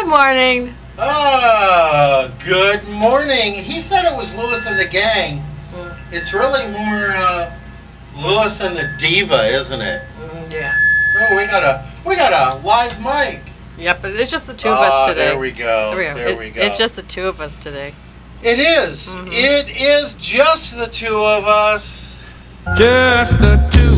Good morning. Ah, good morning. He said it was Lewis and the gang. It's really more uh, Lewis and the diva, isn't it? Mm, yeah. Oh, we got a we got a live mic. Yep, it's just the two of Ah, us today. There we go. There we go. There It- we go. It's just the two of us today. It is. Mhm. It is just the two of us. Just the two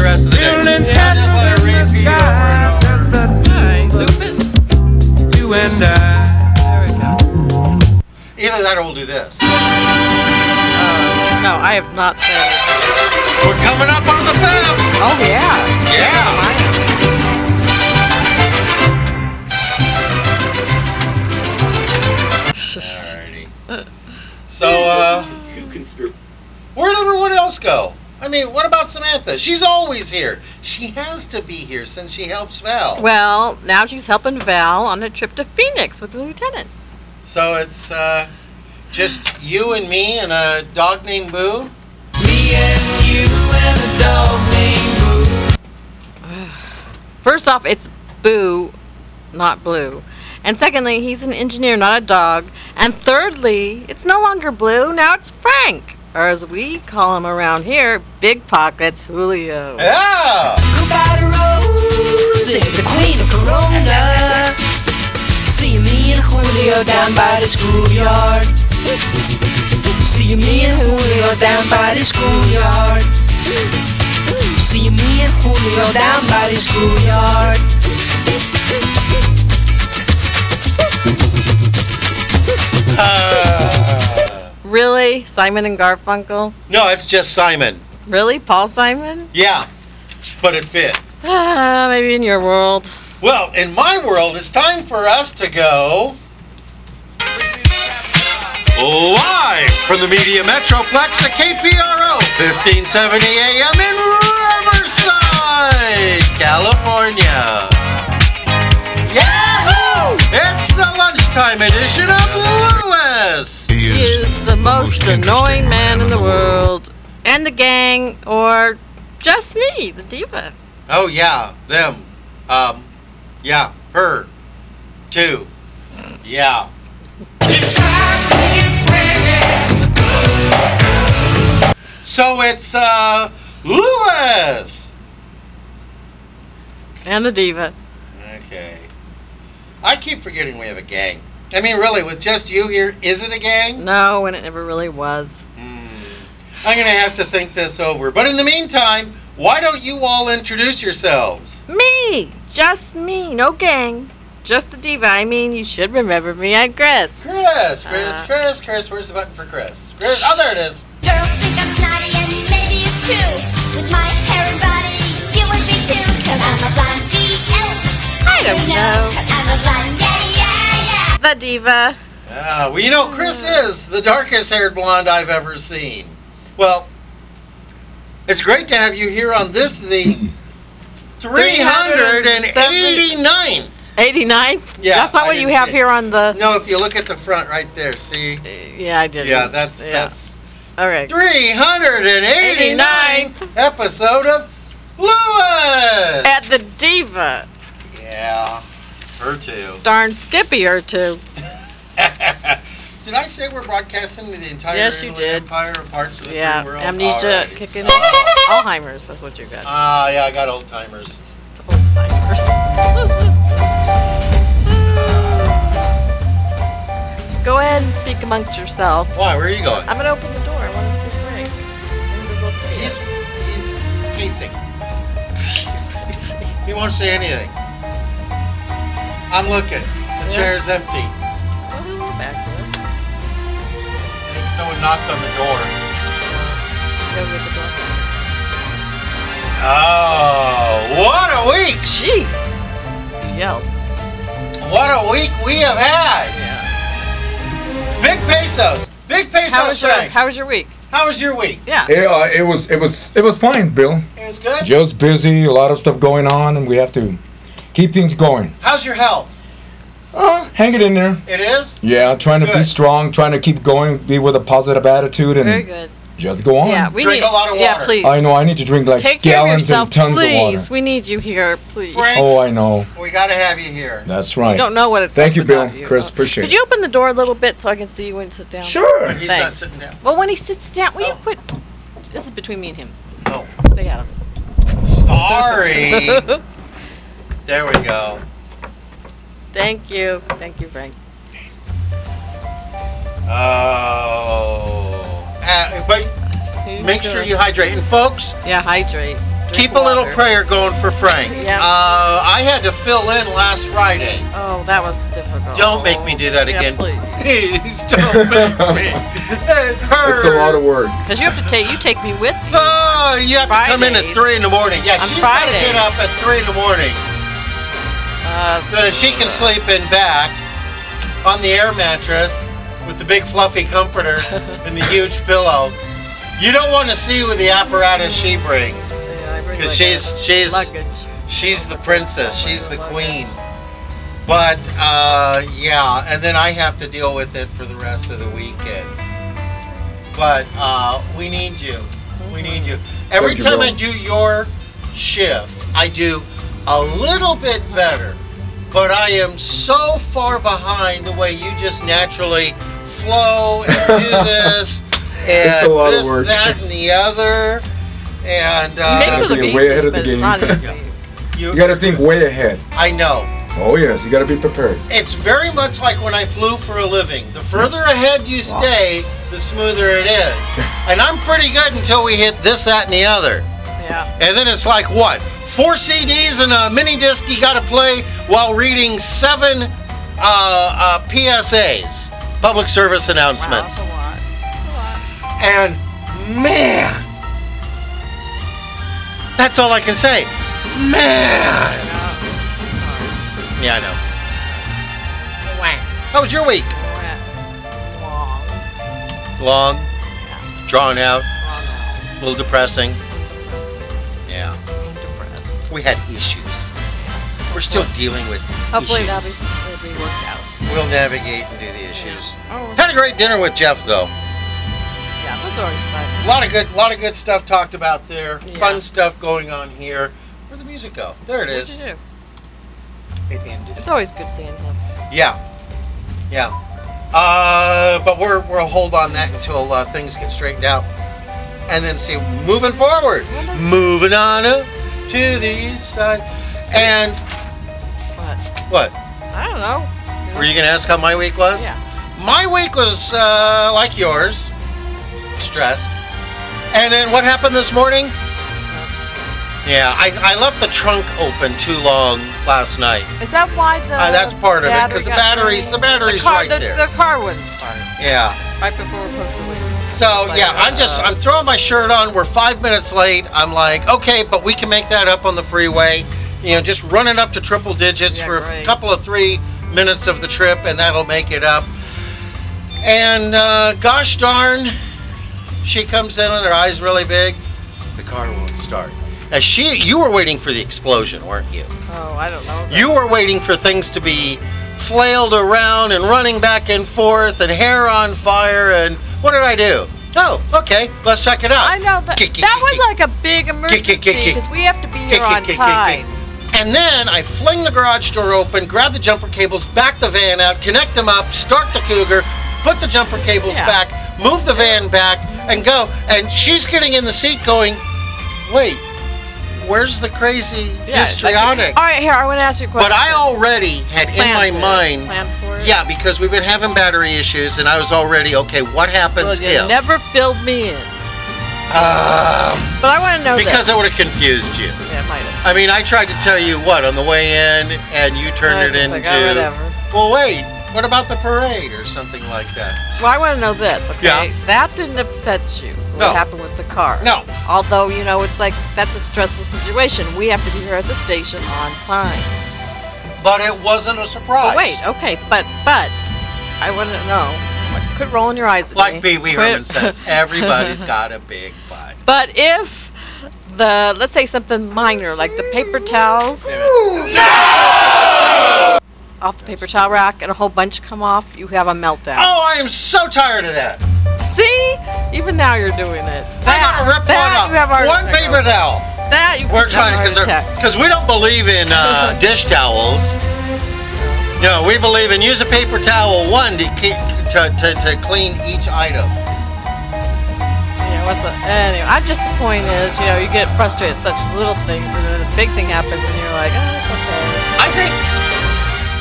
the rest of the day. Yeah, just let it castles in the repeat over and over. Just the Alright, loop it. you and I. There we go. Either that or we'll do this. Uh, no, I have not said. We're coming up on the fifth. Oh yeah. Yeah. Alrighty. So, uh, where'd everyone else go? I mean, what about Samantha? She's always here. She has to be here since she helps Val. Well, now she's helping Val on a trip to Phoenix with the lieutenant. So it's uh, just you and me and a dog named Boo. Me and you and a dog named Boo. First off, it's Boo, not Blue. And secondly, he's an engineer, not a dog. And thirdly, it's no longer Blue, now it's Frank. Or as we call him around here, Big Pockets Julio. Yeah. Goodbye to Rose, the queen of Corona. See me and Julio down by the schoolyard. See me and Julio down by the schoolyard. See me and Julio down by the schoolyard. Uh, Really? Simon and Garfunkel? no, it's just Simon. Really? Paul Simon? Yeah, but it fit. Ah, maybe in your world. Well, in my world, it's time for us to go live from the Media Metroplex at KPRO, 1570 AM in Riverside, California. Yahoo! It's the lunchtime edition of Lewis. Is the most annoying man in the world. And the gang, or just me, the diva. Oh yeah, them. Um, yeah, her, too. Yeah. So it's uh Lewis. And the diva. Okay. I keep forgetting we have a gang. I mean, really, with just you here, is it a gang? No, and it never really was. Hmm. I'm gonna have to think this over. But in the meantime, why don't you all introduce yourselves? Me! Just me, no gang. Just the diva. I mean, you should remember me. I'm Chris. Chris, Chris, Uh. Chris, Chris. Where's the button for Chris? Chris. Oh, there it is. Girls think I'm snotty and maybe it's true. With my hair and body, you would be too. Cause I'm a blondie. I don't know. Cause I'm a blonde. The diva. Ah, well, you know, Chris is the darkest haired blonde I've ever seen. Well, it's great to have you here on this, the 389th. 89th? Yeah, That's not I what you have here on the. No, if you look at the front right there, see? Yeah, I did. Yeah, that's Yeah. that's All right. 389th episode of Lewis. At the diva. yeah, her too. Darn Skippy or two. did I say we're broadcasting to the entire Yes, you did. Empire or parts of the Yeah, free world? amnesia Alrighty. kicking in. Alzheimer's, that's what you got. Ah, yeah, I got old timers. Alzheimer's. Go ahead and speak amongst yourself. Why? Where are you going? I'm gonna open the door. I want to see Frank. I want see He's it. he's pacing. He's crazy. He won't say anything. I'm looking. The Yeah. chair's empty. Oh, hello back there. I think someone knocked on the door. Go the door. Oh, what a week! Jeez. You yelled. What a week we have had! Yeah. Big pesos! Big pesos, How was your Frank! How was your week? How was your week? Yeah. It, uh, it was it was it was fine, Bill. It was good? Just busy, a lot of stuff going on, and we have to keep things going. How's your health? Uh, hang it in there. It is. Yeah, trying to be strong, trying to keep going, be with a positive attitude, and Very good. just go on. Yeah, we Drink need a lot of water. Yeah, water. please. I know I need to drink like Take care of gallons yourself, and tons please. of water. Please, we need you here, please. Frank. Oh, I know. We got to have you here. That's right. You don't know what it's Thank like you, Bill. you. Chris, appreciate Could you open the door a little bit so I can see you when you sit down? Sure. He's not Thanks. sitting down. Well, when he sits down, will you Oh. quit? This is between me and him. Oh, Stay out of it. sorry. there we go. Thank you. Thank you, Frank. Oh. Uh, but You make sure you hydrate. And folks, Yeah, hydrate. Drink keep a little prayer going for Frank. Yeah. Uh, I had to fill in last Friday. Oh, that was difficult. Don't make me do that Yeah, again. please. Please don't make me. It hurts. It's a lot of work. Because you have to take you take me with you. Oh, you have to come in at three in the morning. Yeah, On she's got to get up at three in the morning Uh, so she can sleep in back on the air mattress with the big fluffy comforter and the huge pillow. You don't want to see with the apparatus she brings. yeah, bring Because like she's she's luggage. she's the princess. She's the queen. But uh, yeah, and then I have to deal with it for the rest of the weekend. But uh, we need you. We need you. Every you, time Bill. I do your shift, I do a little bit better. But I am so far behind the way you just naturally flow and do this and a lot of this, work. that, and the other. And He uh, makes it Gotta be way ahead of the game. not you, You got to think way ahead. I know. Oh yes, you got to be prepared. It's very much like when I flew for a living. The further ahead you stay, the smoother it is. And I'm pretty good until we hit this, that, and the other. Yeah. And then it's like what? Four CDs and a mini disc you got to play while reading seven uh, uh, PSAs, public service announcements. that's a lot. That's a lot. And man, that's all I can say. Man. Yeah, I know. How was your week? Long. Long, drawn out, a little depressing. Yeah, I'm depressed. we had issues. We're still dealing with Hopefully issues. that'll be, that'll be worked out. We'll navigate and do the issues. Oh, Had a great dinner with Jeff, though. yeah, that's always fun. A lot of good, lot of good stuff talked about there. Yeah. Fun stuff going on here. Where'd the music go? There it is. What'd you do? It ended. It's always good seeing him. Yeah, yeah. Uh, but we're we'll hold on that until uh, things get straightened out, and then see moving forward. Moving on up to the east side. And But what? I don't know. Were you gonna ask how my week was? Yeah. My week was uh, like yours, stressed. And then what happened this morning? Yeah, I, I left the trunk open too long last night. Is that why the? Uh, that's part of it, battery 'cause the got battery's- drained? the car, right the, there. The car wouldn't start Yeah. right before we're supposed to leave. So like, yeah, I'm just uh, I'm throwing my shirt on. We're five minutes late. I'm like, okay, but we can make that up on the freeway. You know, just run it up to triple digits Yeah, for a couple of three minutes of the trip, and that'll make it up. And uh, gosh darn, she comes in and her eyes really big. The car won't start. As she, you were waiting for the explosion, weren't you? Oh, I don't know. You were waiting for things to be flailed around and running back and forth and hair on fire and what did I do? Oh, okay, let's check it out. I know kick, that was like a big emergency because we have to be here on time. And then I fling the garage door open, grab the jumper cables, back the van out, connect them up, start the Cougar, put the jumper cables Yeah. back, move the van back, and go. And she's getting in the seat going, wait, where's the crazy Yeah, histrionics? All right, here I want to ask you a question. But I already had in my mind, Planned for it. yeah, because we've been having battery issues, and I was already okay. What Well, happens you if? never filled me in. Um, But I want to know because this. it would have confused you. Yeah, it might have. I mean, I tried to tell you what on the way in, and you turned I it into. like, oh, whatever. well, wait. What about the parade or something like that? Well, I want to know this, okay? Yeah. That didn't upset you. What No. happened with the car? No. Although, you know, it's like that's a stressful situation. We have to be here at the station on time. But it wasn't a surprise. But wait, okay, but but I want to know. Quit rolling your eyes at me. Like Pee Wee Quit- Herman says, everybody's got a big butt. But if the let's say something minor like the paper towels, off the paper towel rack and a whole bunch come off, you have a meltdown. Oh, I am so tired of that. See? Even now you're doing it. I gotta rip that one you have off. One paper towel. That you We're trying to because we don't believe in uh, dish towels. No, we believe in use a paper towel one to, keep, to, to, to clean each item. Yeah, what's the anyway? I'm just the point is, you know, you get frustrated at such little things, and then a big thing happens, and you're like, oh, it's okay. I think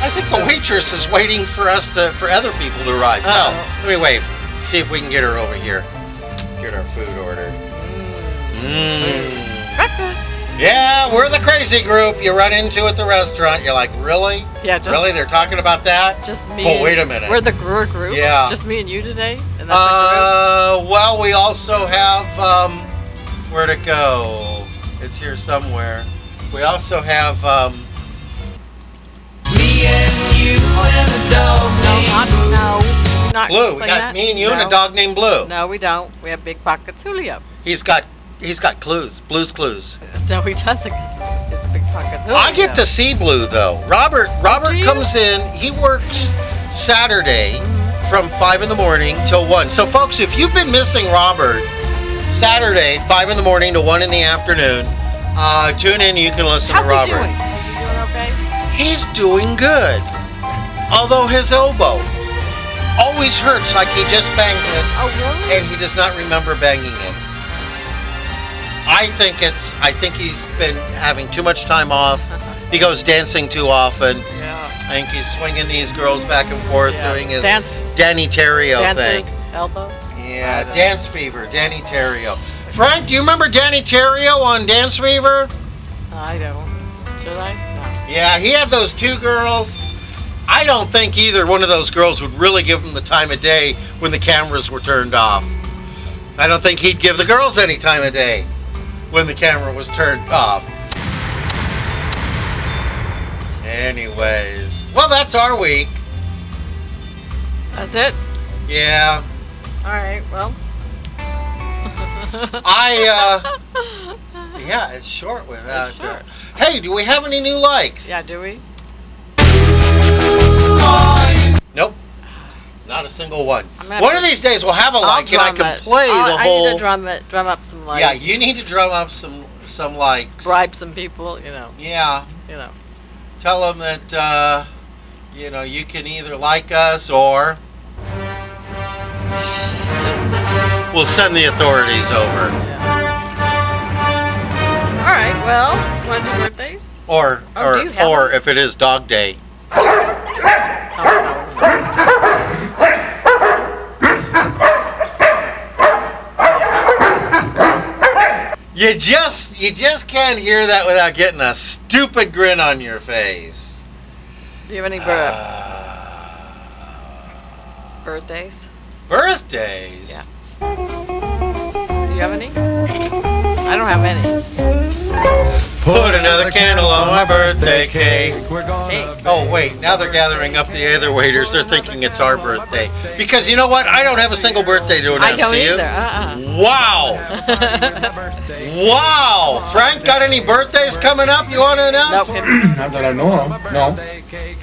I think the waitress is waiting for us to for other people to arrive. No, Uh-oh. let me wave. See if we can get her over here. Get our food ordered. Mm. Yeah, we're the crazy group you run into at the restaurant. You're like, really? Yeah, just really? They're talking about that? just me. But wait a minute. We're the Brewer group. Yeah. Just me and you today, and that's Uh, well, we also have um, where to go. It's here somewhere. We also have um, Blue. We got that? me and you and a dog named Blue. No, we don't. We have big pockets. Julio. He's got he's got clues. Blue's clues. No, he doesn't. 'cause It's big pockets. Julio. I get to see Blue though. Robert Robert do comes in. He works Saturday from five in the morning till one. So folks, if you've been missing Robert, Saturday five in the morning to one in the afternoon, uh, tune in. You can listen How's to Robert. He's doing good. Although his elbow always hurts like he just banged it Oh, really? and he does not remember banging it. I think it's I think he's been having too much time off. He uh-huh. goes dancing too often. yeah. I think he's swinging these girls back and forth yeah. doing his Dan- Danny Terrio dancer's thing. elbow. Yeah, Dance Fever, Danny Terrio. Frank, do you remember Danny Terrio on Dance Fever? I don't. Should I? Yeah, he had those two girls. I don't think either one of those girls would really give him the time of day when the cameras were turned off. I don't think he'd give the girls any time of day when the camera was turned off. Anyways, well, that's our week. That's it. Yeah, All right. Well. I, uh, yeah, it's short without. It's short. Hey, do we have any new likes? yeah. Do we? Nope. Not a single one. One of these days we'll have a I'll like and I can it. play I'll- the I whole. need to drum it. Drum up some likes. yeah, you need to drum up some some likes. bribe some people. You know. Yeah, You know. tell them that uh, you know you can either like us or we'll send the authorities over. Yeah. All right. Well, want to do birthdays? Or Oh, or or if it is Dog Day. Oh, no. You just you just can't hear that without getting a stupid grin on your face. Do you have any Uh, birthdays? birthdays. Yeah. Do you have any? I don't have any. Put another candle on my birthday cake. We're gonna Oh wait, now they're gathering up the other waiters. They're thinking it's our birthday. Because you know what? I don't have a single birthday to I announce don't to you. either. Uh-uh. Wow! Wow! Frank, got any birthdays coming up you want to announce? Nope. Not that I know of. No.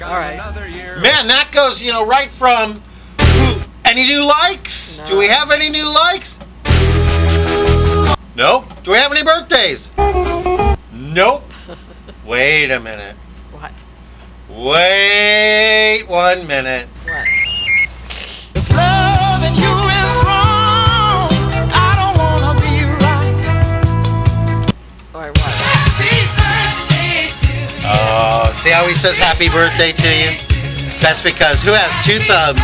All right. Man, that goes, you know, right from any new likes? Do we have any new likes? Nope. Do we have any birthdays? Nope. Wait a minute. What? Wait one minute. What? If loving you is wrong, I don't wanna be right. Or what? Happy birthday to you. Oh, see how he says happy birthday to you? That's because who has two thumbs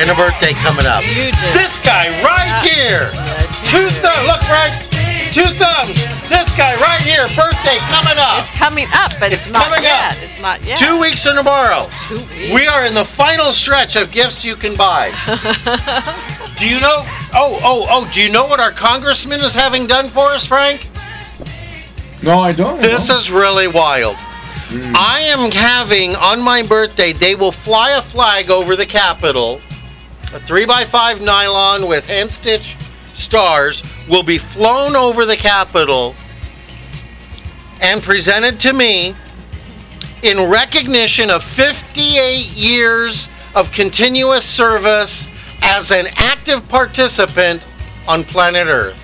and a birthday coming up? You do. This guy right Yeah. here. Yes, you Two thumbs. Look right. Two thumbs. This guy right here. Birthday coming up. It's coming up, but it's, It's not coming yet. up. It's not yet. Two weeks from tomorrow. Two weeks. We are in the final stretch of gifts you can buy. Do you know? Oh, oh, oh! Do you know what our congressman is having done for us, Frank? No, I don't. This no. is really wild. Hmm. I am having on my birthday. They will fly a flag over the Capitol. A three by five nylon with hand stitch stars will be flown over the Capitol and presented to me in recognition of 58 years of continuous service as an active participant on planet Earth.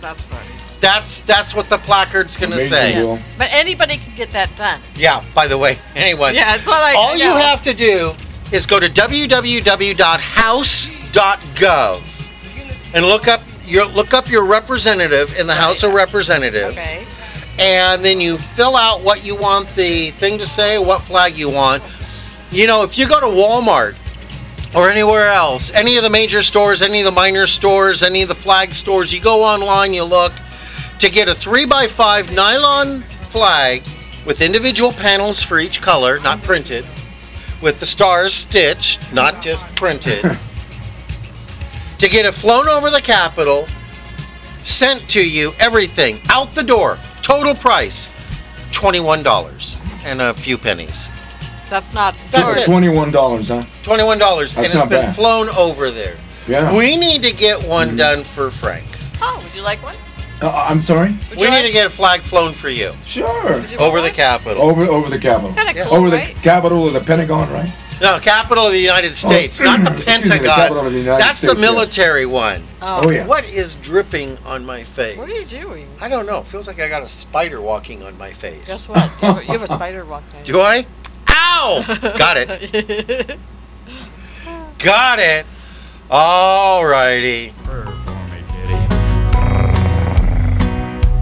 That's funny. That's that's what the placard's going to Amazing, say. Will. But anybody can get that done. Yeah, by the way, anyone. Yeah, it's not like All I you know. have to do is go to www.house.gov and look up your look up your representative in the House of Representatives. Okay. and then you fill out what you want the thing to say, what flag you want. You know, if you go to Walmart or anywhere else, any of the major stores, any of the minor stores, any of the flag stores, you go online, you look to get a 3x5 nylon flag with individual panels for each color, not printed, with the stars stitched, not just printed. to get it flown over the Capitol, sent to you, everything out the door. Total price $21 and a few pennies. That's not. That's it. Twenty-one dollars, huh? $21 and That's it's not been bad. flown over there. Yeah. Mm-hmm. We need to get one done for Frank. Oh, would you like one? Uh, I'm sorry. Would We you need like- to get a flag flown for you Sure. would you over the one? Capitol. Over over the Capitol. Kinda Yeah. cool, Over the right? Capitol of the Pentagon, right? No, capital of the United oh. States, not the excuse me, the Pentagon. The United That's the States, yes. military one. Oh, Oh yeah. What is dripping on my face? What are you doing? I don't know. It feels like I got a spider walking on my face. Guess what? You have a, you have a spider walking. on Do I? Ow! got it. it. Got it. Alrighty.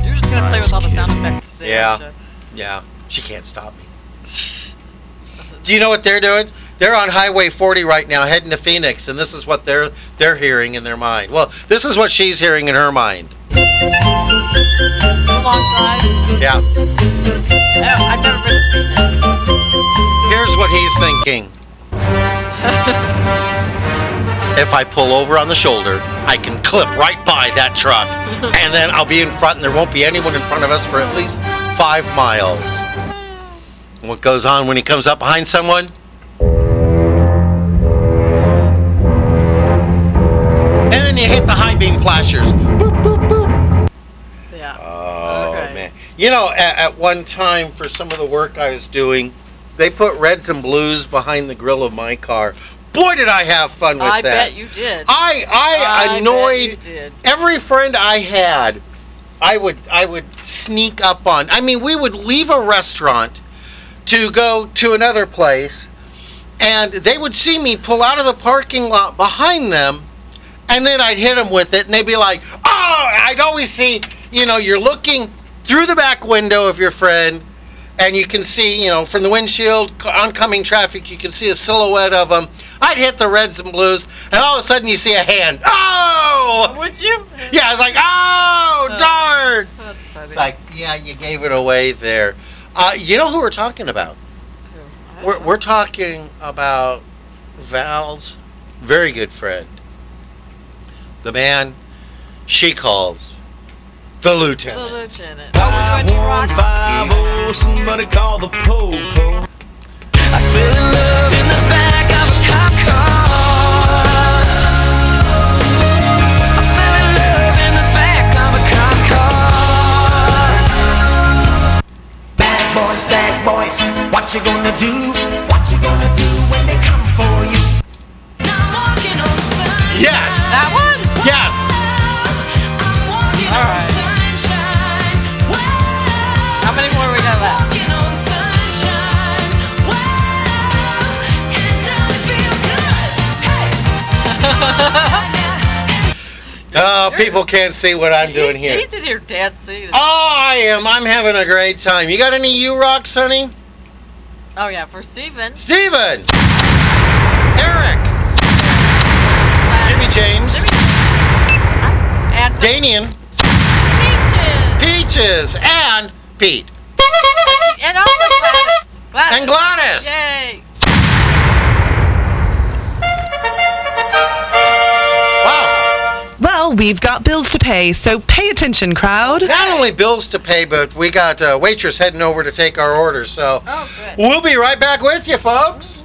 You're just gonna play with all the sound effects today. Yeah. aren't you? Yeah, she can't stop me. Do you know what they're doing? They're on Highway 40 right now, heading to Phoenix, and this is what they're they're hearing in their mind. Well, this is what she's hearing in her mind. Yeah. I I've never been to Phoenix. Here's what he's thinking. if I pull over on the shoulder, I can clip right by that truck, and then I'll be in front, and there won't be anyone in front of us for at least five miles. And what goes on when he comes up behind someone? You hit the high beam flashers. Yeah. Oh Okay. man! You know, at, at one time for some of the work I was doing, they put reds and blues behind the grill of my car. Boy, did I have fun with I that! bet you did. I I, bet annoyed every friend I had. I would I would sneak up on. I mean, we would leave a restaurant to go to another place, and they would see me pull out of the parking lot behind them, and then I'd hit them with it, and they'd be like, "Oh!" I'd always see, you know, you're looking through the back window of your friend, and you can see, you know, from the windshield, oncoming traffic, you can see a silhouette of them. I'd hit the reds and blues, and all of a sudden you see a hand. Oh! Would you? Yeah, I was like, "Oh, Uh. darn!" That's funny. It's like, yeah, you gave it away there. Uh, you know who we're talking about? We're, we're talking about Val's very good friend, the man she calls the lieutenant. the lieutenant. lieutenant. Are we doing rock? 550, somebody call the po-po. I fell in love in the back of a cop car. I fell in love in the back of a cop car. Bad boys, bad boys, what you gonna do? What you gonna do when they come for you? I'm walking on sunshine. Yes, That one? Oh, people can't see what I'm doing here. He's in here dancing. Oh, I am. I'm having a great time. You got any U rocks, honey? Oh yeah, for Steven. Steven! Eric! Jimmy James! And Danian! Peaches. Peaches! And Pete! And also Gladys. Gladys. And Gladys! Yay. Well, we've got bills to pay, so pay attention, crowd. Not only bills to pay, but we got a waitress heading over to take our orders, so Oh, good. we'll be right back with you, folks.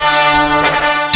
Our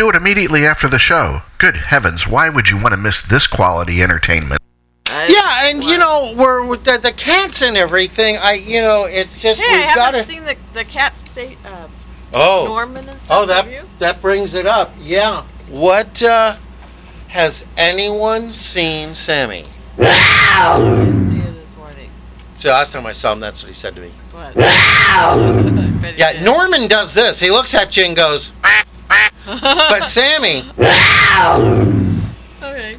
Do it immediately after the show. Good heavens, why would you want to miss this quality entertainment? Yeah, and you know, we're with the, the cats and everything. I, you know, it's just Hey, I we've haven't got to. seen the, the cat state, uh, Oh, Norman and stuff. oh, that that brings it up. Yeah. What uh, has anyone seen Sammy? wow See it this morning. So last time I saw him, that's what he said to me. What? Yeah, Norman does this. He looks at you and goes, but Sammy. Okay.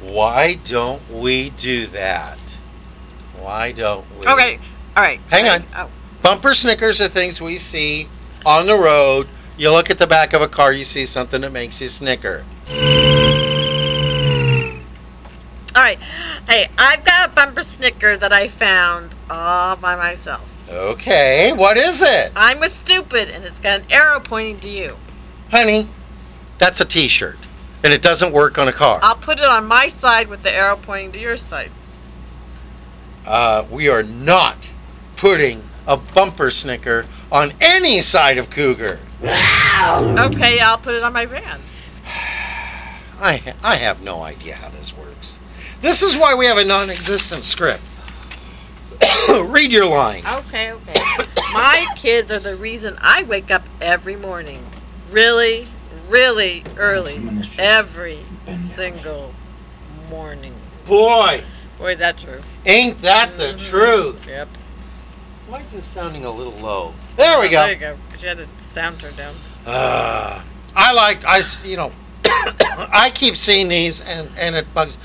Why don't we do that? Why don't we? Okay. All right. Hang on. Oh. Bumper Snickers are things we see on the road. You look at the back of a car, you see something that makes you snicker. All right. Hey, I've got a bumper snicker that I found all by myself. Okay, what is it? I'm a stupid, and it's got an arrow pointing to you. Honey, that's a t shirt. And it doesn't work on a car. I'll put it on my side with the arrow pointing to your side. Uh, we are not putting a bumper snicker on any side of Cougar. Okay, I'll put it on my van. I, I have no idea how this works. This is why we have a non existent script. Read your line. Okay, okay. My kids are the reason I wake up every morning. Really, really early. Every single morning. Boy, Boy, is that true. ain't that the truth? Yep. Why is this sounding a little low? There we Oh, go. There you go. 'cause you had the sound turned down. Uh, I like I, you know I keep seeing these and and it bugs.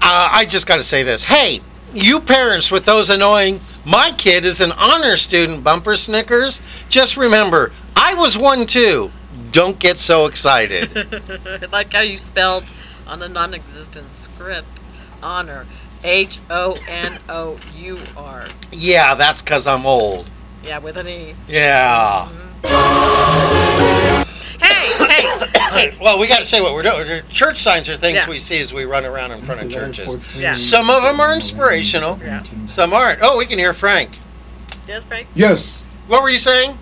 Uh, I just got to say this. Hey, you parents with those annoying. My kid is an honor student. Bumper Snickers. Just remember, I was one too. Don't get so excited. I like how you spelled on the non-existent script honor. H O N O U R. yeah, that's because I'm old. Yeah, with an E. Yeah. Hey, hey, hey. Well, we got to say what we're doing. Church signs are things Yeah. we see as we run around in front of churches. Yeah. Some of them are inspirational. Yeah. Some aren't. Oh, we can hear Frank. Yes, Frank? Yes. What were you saying?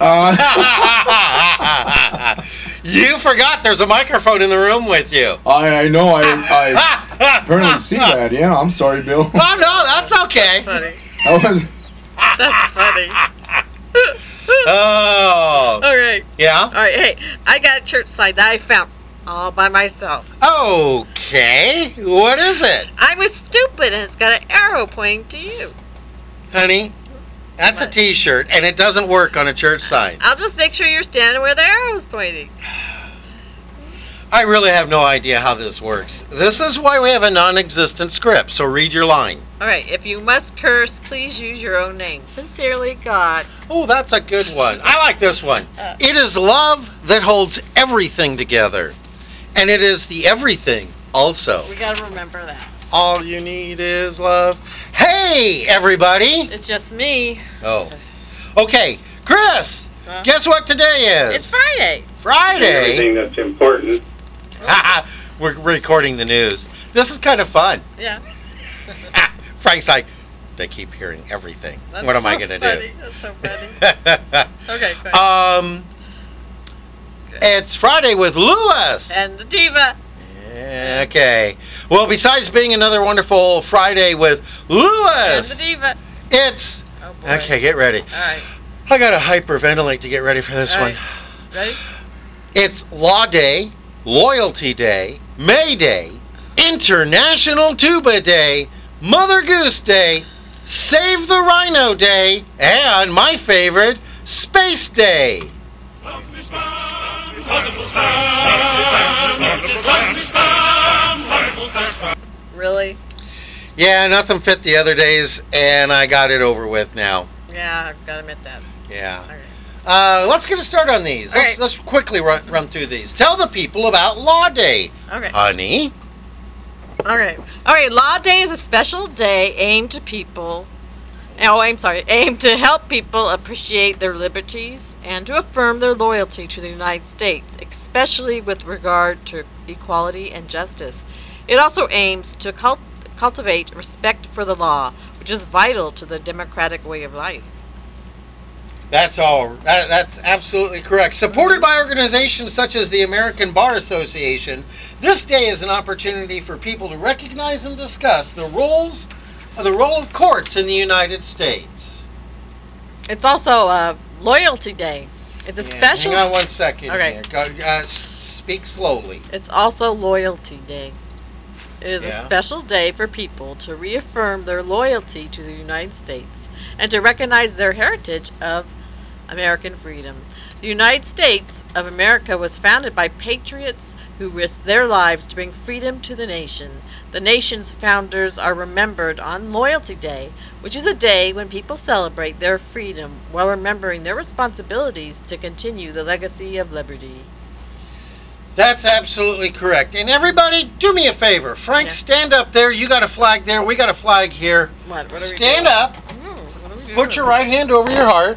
Uh, you forgot there's a microphone in the room with you. I, I know. I, I apparently see that. Yeah, I'm sorry, Bill. Oh no, that's okay. Funny. I was, That's funny. Oh. All right. Yeah? All right. Hey, I got a church sign that I found all by myself. Okay. What is it? I was stupid, and it's got an arrow pointing to you. Honey, that's a t shirt, and it doesn't work on a church sign. I'll just make sure you're standing where the arrow's pointing. I really have no idea how this works. This is why we have a non existent script, so read your line. All right. If you must curse, please use your own name. Sincerely, God. Oh, that's a good one. I like this one. Uh. It is love that holds everything together. And it is the everything also. We gotta remember that. All you need is love. Hey, everybody. It's just me. Oh. Okay, Chris, Huh? guess what today is? It's Friday. Friday. Everything that's important. We're recording the news. This is kind of fun. Yeah. Frank's like, they keep hearing everything. That's what am I going to funny. That's so funny. do? Okay. Go um, it's Friday with Lewis. and the diva. Okay. Well, besides being another wonderful Friday with Lewis, And the diva. it's Oh boy. okay. Get ready. All right. I got to hyperventilate to get ready for this All one. right. Ready? It's Law Day, Loyalty Day, May Day, International Tuba Day, Mother Goose Day, Save the Rhino Day, and my favorite, Space Day. Really? Yeah, nothing fit the other days, and I got it over with now. Yeah, gotta admit that. Yeah. Uh, let's get a start on these. All Let's, right. let's quickly run, run through these. Tell the people about Law Day, Okay. honey. All right. All right. Law Day is a special day aimed to people. Oh, I'm sorry. Aimed to help people appreciate their liberties and to affirm their loyalty to the United States, especially with regard to equality and justice. It also aims to cult- cultivate respect for the law, which is vital to the democratic way of life. That's all. That, that's absolutely correct. Supported by organizations such as the American Bar Association, this day is an opportunity for people to recognize and discuss the roles, the role of courts in the United States. It's also a loyalty day. It's a Yeah, special. Hang on one second. Okay. Here. Go, uh, speak slowly. It's also Loyalty Day. It is Yeah. a special day for people to reaffirm their loyalty to the United States and to recognize their heritage of American freedom. The United States of America was founded by patriots who risked their lives to bring freedom to the nation. The nation's founders are remembered on Loyalty Day, which is a day when people celebrate their freedom while remembering their responsibilities to continue the legacy of liberty. That's absolutely correct. And everybody, do me a favor. Frank, Yeah. stand up there. You got a flag there. We got a flag here. What? What Stand up. Mm, what are we Put your right hand over your heart.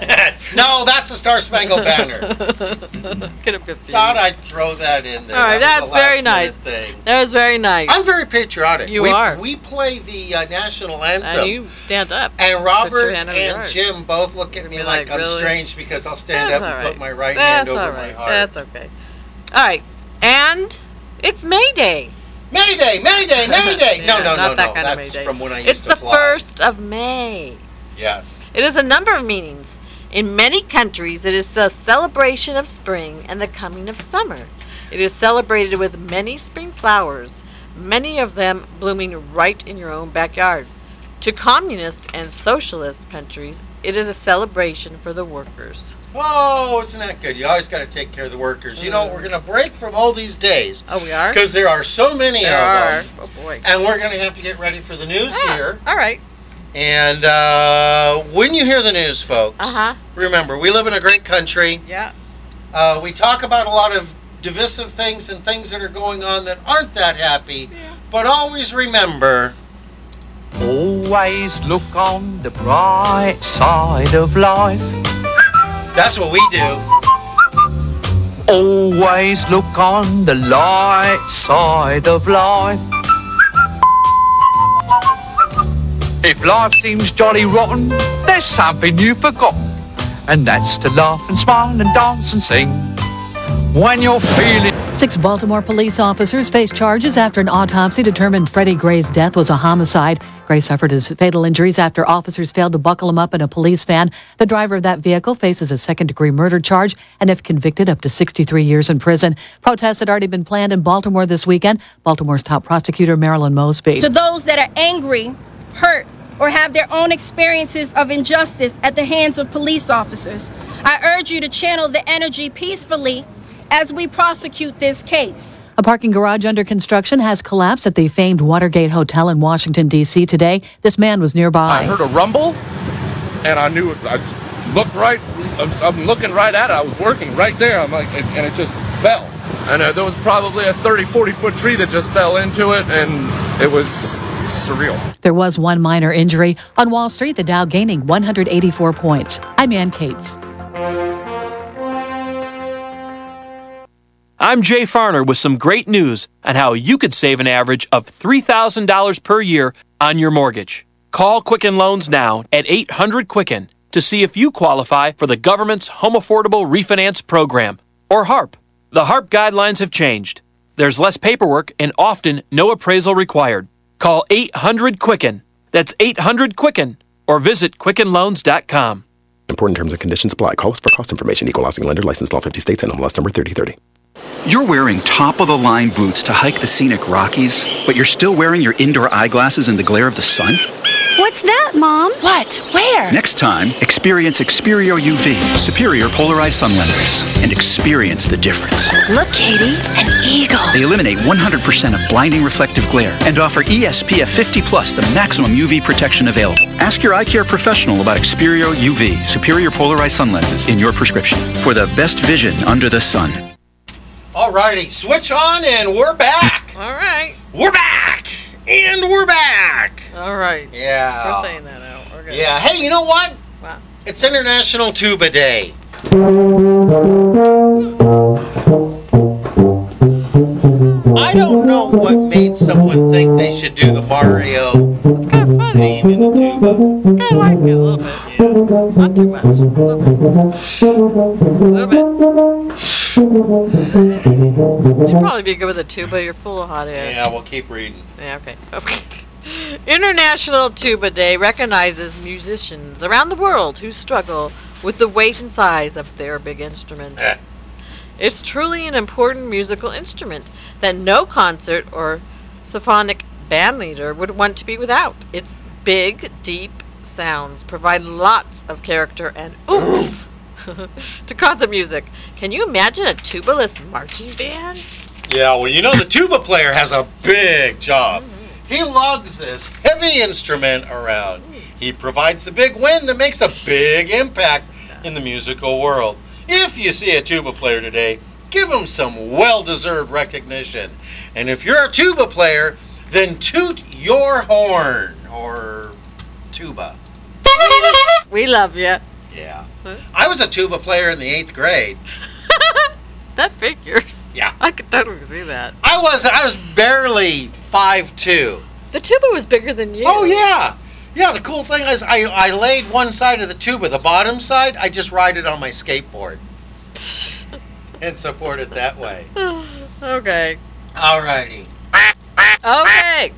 No, that's the Star Spangled Banner. Get him confused. Thought I'd throw that in there. All right, That that's very nice. Thing. That was very nice. I'm very patriotic. You we, are. We play the uh, national anthem. and you stand up. And Robert hand on your and heart. Jim both look at me like, like, I'm strange because I'll stand That's up and all put my right That's hand over all my heart. That's okay. All right, and it's May Day. Mayday, Mayday, Mayday! Yeah, no, no, not no, that no. kind of That's from when I used It's to the first of May. Yes. It has a number of meanings. In many countries, it is a celebration of spring and the coming of summer. It is celebrated with many spring flowers, many of them blooming right in your own backyard. To communist and socialist countries, it is a celebration for the workers. Oh, isn't that good? You always got to take care of the workers. You know, we're going to break from all these days Oh, we are? because there are so many There of are. them. Oh, boy. And we're going to have to get ready for the news Ah, here. All right. And uh, when you hear the news, folks, Uh huh. remember, we live in a great country. Yeah. Uh, we talk about a lot of divisive things and things that are going on that aren't that happy. Yeah. But always remember, Always look on the bright side of life. that's what we do. Always look on the light side of life. If life seems jolly rotten, there's something you've forgotten. And that's to laugh and smile and dance and sing. When you're feeling Six Baltimore police officers face charges after an autopsy determined Freddie Gray's death was a homicide. Gray suffered his fatal injuries after officers failed to buckle him up in a police van. The driver of that vehicle faces a second degree murder charge and, if convicted, up to 63 years in prison. Protests had already been planned in Baltimore this weekend. Baltimore's top prosecutor, Marilyn Mosby. To those that are angry, hurt, or have their own experiences of injustice at the hands of police officers, I urge you to channel the energy peacefully as we prosecute this case. A parking garage under construction has collapsed at the famed Watergate Hotel in Washington, D.C. today. This man was nearby. I heard a rumble, and I knew it. I looked right. I was- I'm looking right at it. I was working right there. I'm like, and and it just fell. And uh, there was probably a 30, 40 foot tree that just fell into it, and it was surreal. There was one minor injury. On Wall Street, the Dow gaining 184 points. I'm Ann Cates. I'm Jay Farner with some great news on how you could save an average of $3,000 per year on your mortgage. Call Quicken Loans now at 800 Quicken to see if you qualify for the government's Home Affordable Refinance Program, or HARP. The HARP guidelines have changed. There's less paperwork and often no appraisal required. Call 800 Quicken. That's 800 Quicken or visit QuickenLoans.com. Important terms and conditions apply. Call us for cost information. Equal housing lender. Licensed in all 50 states. NMLS number 3030. You're wearing top of the line boots to hike the scenic Rockies, but you're still wearing your indoor eyeglasses in the glare of the sun? What's that, Mom? What? Where? Next time, experience Xperio UV, superior polarized sun lenses, and experience the difference. Look, Katie, an eagle. They eliminate 100% of blinding reflective glare and offer ESPF 50 plus, the maximum UV protection available. Ask your eye care professional about Xperio UV, superior polarized sun lenses in your prescription for the best vision under the sun. Alrighty, switch on and we're back. All right. We're back. And we're back. All right. Yeah. We're saying that out. We're good. Yeah. Hey, you know what? Wow. It's International Tuba Day. I don't know what made someone think they should do the Mario theme in the tuba. I like it a little bit. Not too much. A little bit. You'd probably be good with a tuba. You're full of hot air. Yeah, we'll keep reading. Yeah, Okay. okay. International Tuba Day recognizes musicians around the world who struggle with the weight and size of their big instrument. It's truly an important musical instrument that no concert or symphonic band leader would want to be without. Its big, deep sounds provide lots of character and oomph to concert music. Can you imagine a tubaless marching band? Yeah, well, you know the tuba player has a big job. He lugs this heavy instrument around. He provides the big wind that makes a big impact in the musical world. If you see a tuba player today, give him some well-deserved recognition. And if you're a tuba player, then toot your horn or tuba. We love you. Yeah. I was a tuba player in the eighth grade. That figures. Yeah. I could totally see that. I was I was barely five two. The tuba was bigger than you. Oh yeah, yeah. The cool thing is, I I laid one side of the tuba, the bottom side. I just ride it on my skateboard and support it that way. okay. Alrighty. Okay.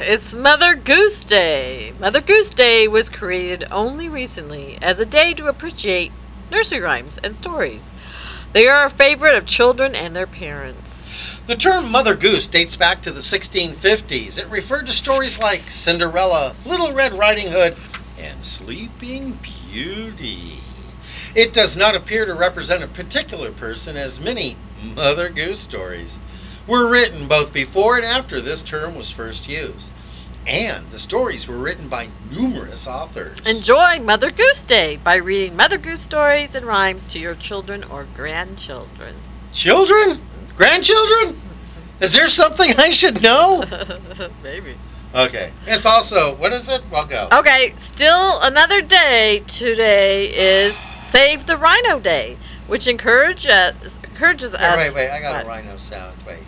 It's Mother Goose Day. Mother Goose Day was created only recently as a day to appreciate nursery rhymes and stories. They are a favorite of children and their parents. The term Mother Goose dates back to the 1650s. It referred to stories like Cinderella, Little Red Riding Hood, and Sleeping Beauty. It does not appear to represent a particular person, as many Mother Goose stories were written both before and after this term was first used. And the stories were written by numerous authors. Enjoy Mother Goose Day by reading Mother Goose stories and rhymes to your children or grandchildren. Children? Grandchildren? Is there something I should know? Maybe. Okay. It's also, what is it? Well, go. Okay, still another day today is Save the Rhino Day, which encourage, encourages us. wait, wait. I got What? a rhino sound. Wait.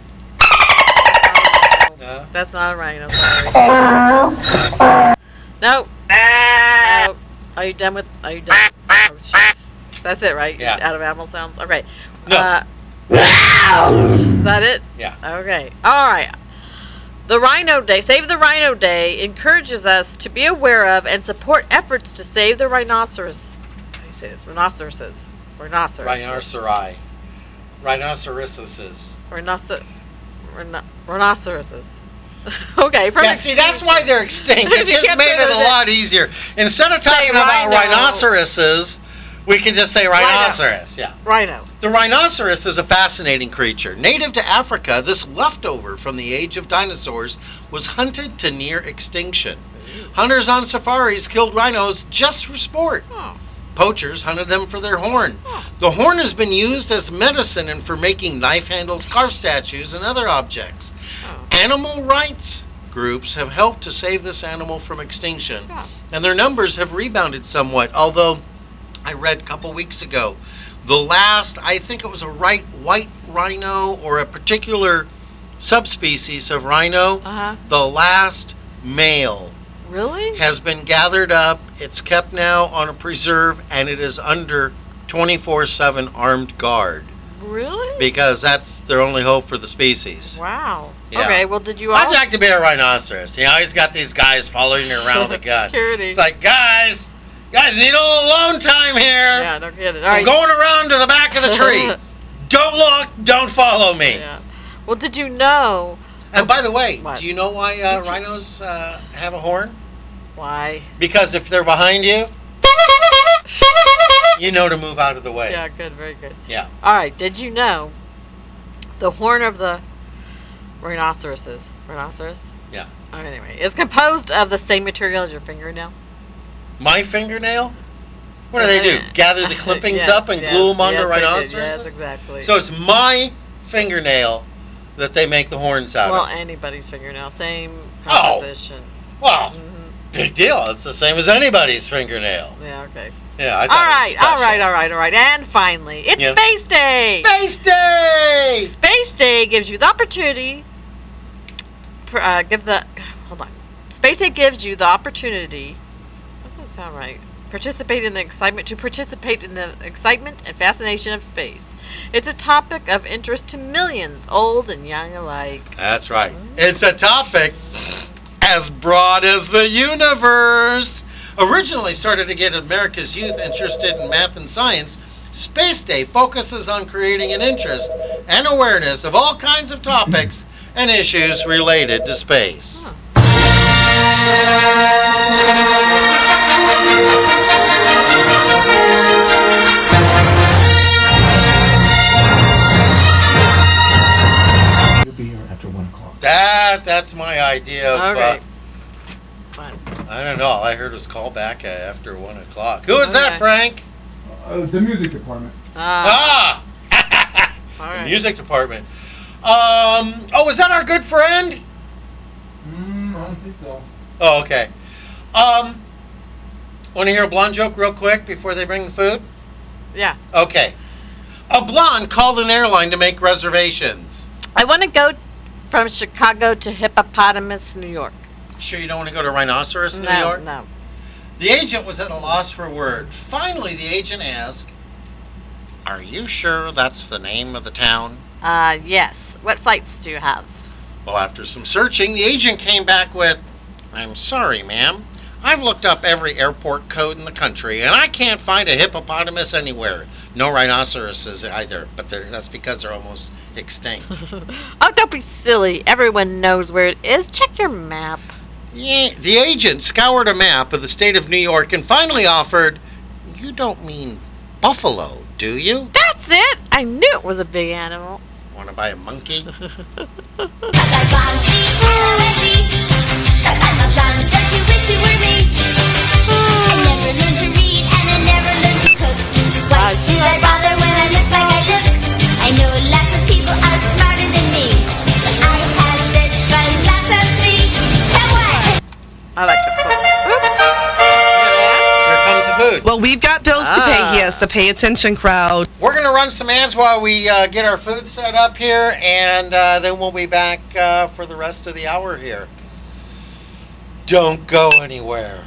That's not a rhino. Sorry. no. No. Are you done with? Are you done? Oh. That's it, right? Yeah. Out of animal sounds. Okay. No. Uh, is that it? Yeah. Okay. All right. The Rhino Day, Save the Rhino Day, encourages us to be aware of and support efforts to save the rhinoceros. How do you say this? Rhinoceroses. Rhinoceros. Rhinoceri. Rhinoceroses. Rhinocer- rhino- rhinoceroses. okay. From Yeah, see, that's why they're extinct. It just made it a lot easier. Instead of talking about rhino. rhinoceroses, we can just say rhinoceros. Yeah. Rhino. The rhinoceros is a fascinating creature. Native to Africa, this leftover from the age of dinosaurs was hunted to near extinction. Hunters on safaris killed rhinos just for sport. Poachers hunted them for their horn. The horn has been used as medicine and for making knife handles, carved statues, and other objects. Animal rights groups have helped to save this animal from extinction, and their numbers have rebounded somewhat. Although, I read a couple weeks ago, the last, I think it was a right white rhino or a particular subspecies of rhino, Uh-huh. the last male Really? has been gathered up. It's kept now on a preserve and it is under 24 7 armed guard Really? because that's their only hope for the species. Wow. Yeah. Okay. Well, did you all? I'd like to be a rhinoceros. You know, he's got these guys following you around with a gun. Security. It's like, guys, guys need a little alone time here. Yeah, don't get it. All I'm right. going around to the back of the tree. don't look, don't follow me. Yeah. Well, did you know? And by the way, What? do you know why uh, rhinos uh, have a horn? Why? Because if they're behind you, you know to move out of the way. Yeah. Good. Very good. Yeah. All right. Did you know the horn of the rhinoceroses? Rhinoceros. Yeah. Oh, anyway, is composed of the same material as your fingernail. My fingernail? What do they do? Gather the clippings Yes, up and yes, glue them onto yes, rhinoceroses? Yes, exactly. So it's my fingernail that they make the horns out well, of. Well, anybody's fingernail, same Oh. composition. Well, Mm-hmm. big deal. It's the same as anybody's fingernail. Yeah. Okay. Yeah, I all thought right. it was All right. All right. All right. And finally, it's Yeah. Space Day. Space Day. Space Day gives you the opportunity. Uh, give the hold on. Space Day gives you the opportunity. Sound right. Participate in the excitement to participate in the excitement and fascination of space. It's a topic of interest to millions, old and young alike. That's right. It's a topic as broad as the universe. Originally started to get America's youth interested in math and science, Space Day focuses on creating an interest and awareness of all kinds of topics and issues related to space. You'll That that's my idea of. Okay. Uh, I don't know. All I heard was call back uh, after one o'clock. Who is that, Okay. Frank? Uh, the music department. Ah. Ah, all the right. music department. Um. Oh, is that our good friend? Mm, I don't think so. Oh, okay. Um. Want to hear a blonde joke real quick before they bring the food? Yeah. Okay. A blonde called an airline to make reservations. I want to go from Chicago to Hippopotamus, New York. Sure, you don't want to go to Rhinoceros, New no, York? no. The agent was at a loss for words. Finally, the agent asked, Are you sure that's the name of the town? Uh, yes. What flights do you have? Well, after some searching, the agent came back with, I'm sorry, ma'am. I've looked up every airport code in the country, and I can't find a hippopotamus anywhere. No rhinoceroses either, but they're, that's because they're almost extinct. Oh, don't be silly. Everyone knows where it is. Check your map. yeah, the agent scoured a map of the state of New York and finally offered, You don't mean buffalo, do you? That's it. I knew it was a big animal. Want to buy a monkey? Why should I bother when I look like I look? I know lots of people are smarter than me, but I have this philosophy. So what? I like the quote. Oops. Here comes the food. Well, we've got bills to pay. Ah. He has to pay attention, crowd. We're going to run some ads while we uh, get our food set up here, and uh, then we'll be back uh, for the rest of the hour here. Don't go anywhere.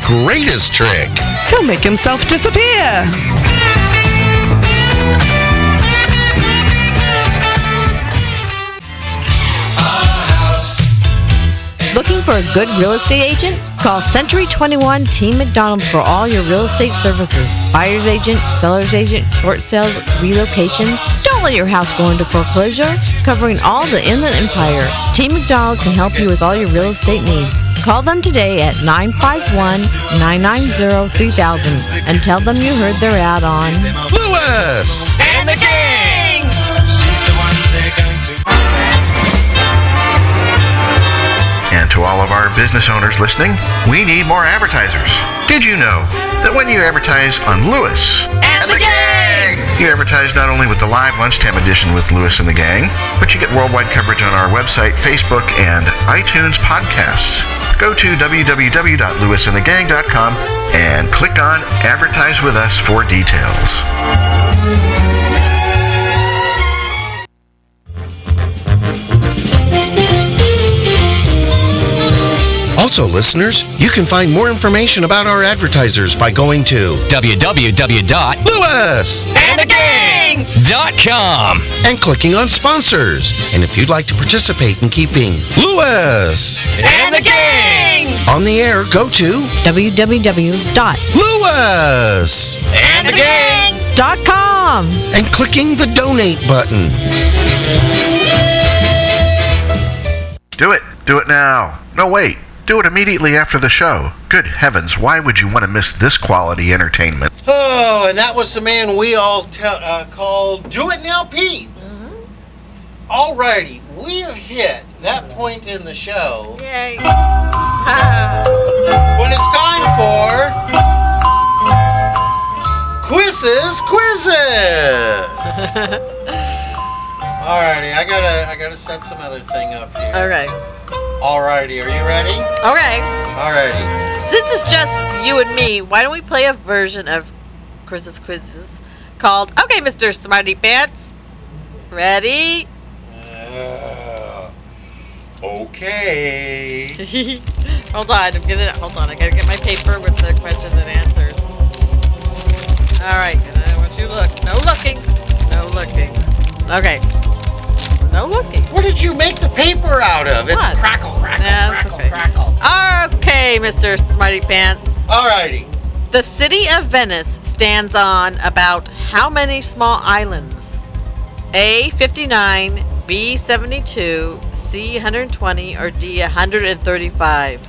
greatest trick. He'll make himself disappear. Looking for a good real estate agent? Call Century 21 Team McDonald for all your real estate services. Buyer's agent, seller's agent, short sales, relocations. Don't let your house go into foreclosure. Covering all the Inland Empire, Team McDonald can help you with all your real estate needs. Call them today at 951-990-3000 and tell them you heard their ad on Lewis! And the Gang! And to all of our business owners listening, we need more advertisers. Did you know that when you advertise on Lewis and the Gang, you advertise not only with the live lunchtime edition with Lewis and the Gang, but you get worldwide coverage on our website, Facebook, and iTunes podcasts. Go to www.lewisandthegang.com and click on Advertise with Us for details. Also, listeners, you can find more information about our advertisers by going to www.lewisandthegang.com and clicking on sponsors. And if you'd like to participate in keeping Lewis and the Gang on the air, go to www.lewisandthegang.com and clicking the donate button. Do it. Do it now. No, wait. Do it immediately after the show. Good heavens, why would you want to miss this quality entertainment? Oh, and that was the man we all te- uh, called Do It Now Pete. Alrighty, we have hit that point in the show Yay. when it's time for quizzes, quizzes. Alrighty, I gotta, I gotta set some other thing up here. Okay. Alrighty, are you ready? Okay. Alrighty. Since it's just you and me, why don't we play a version of Chris's quizzes called Okay, Mr. Smarty Pants. Ready? Uh, okay. hold on, I'm gonna hold on. I gotta get my paper with the questions and answers. All right, and I want you to look. No looking. No looking. Okay. No looking. What did you make the paper out of? It's What? crackle, crackle, crackle, okay. crackle. Okay, Mr. Smarty Pants. Alrighty. The city of Venice stands on about how many small islands? A 59, B 72, C 120, or D 135?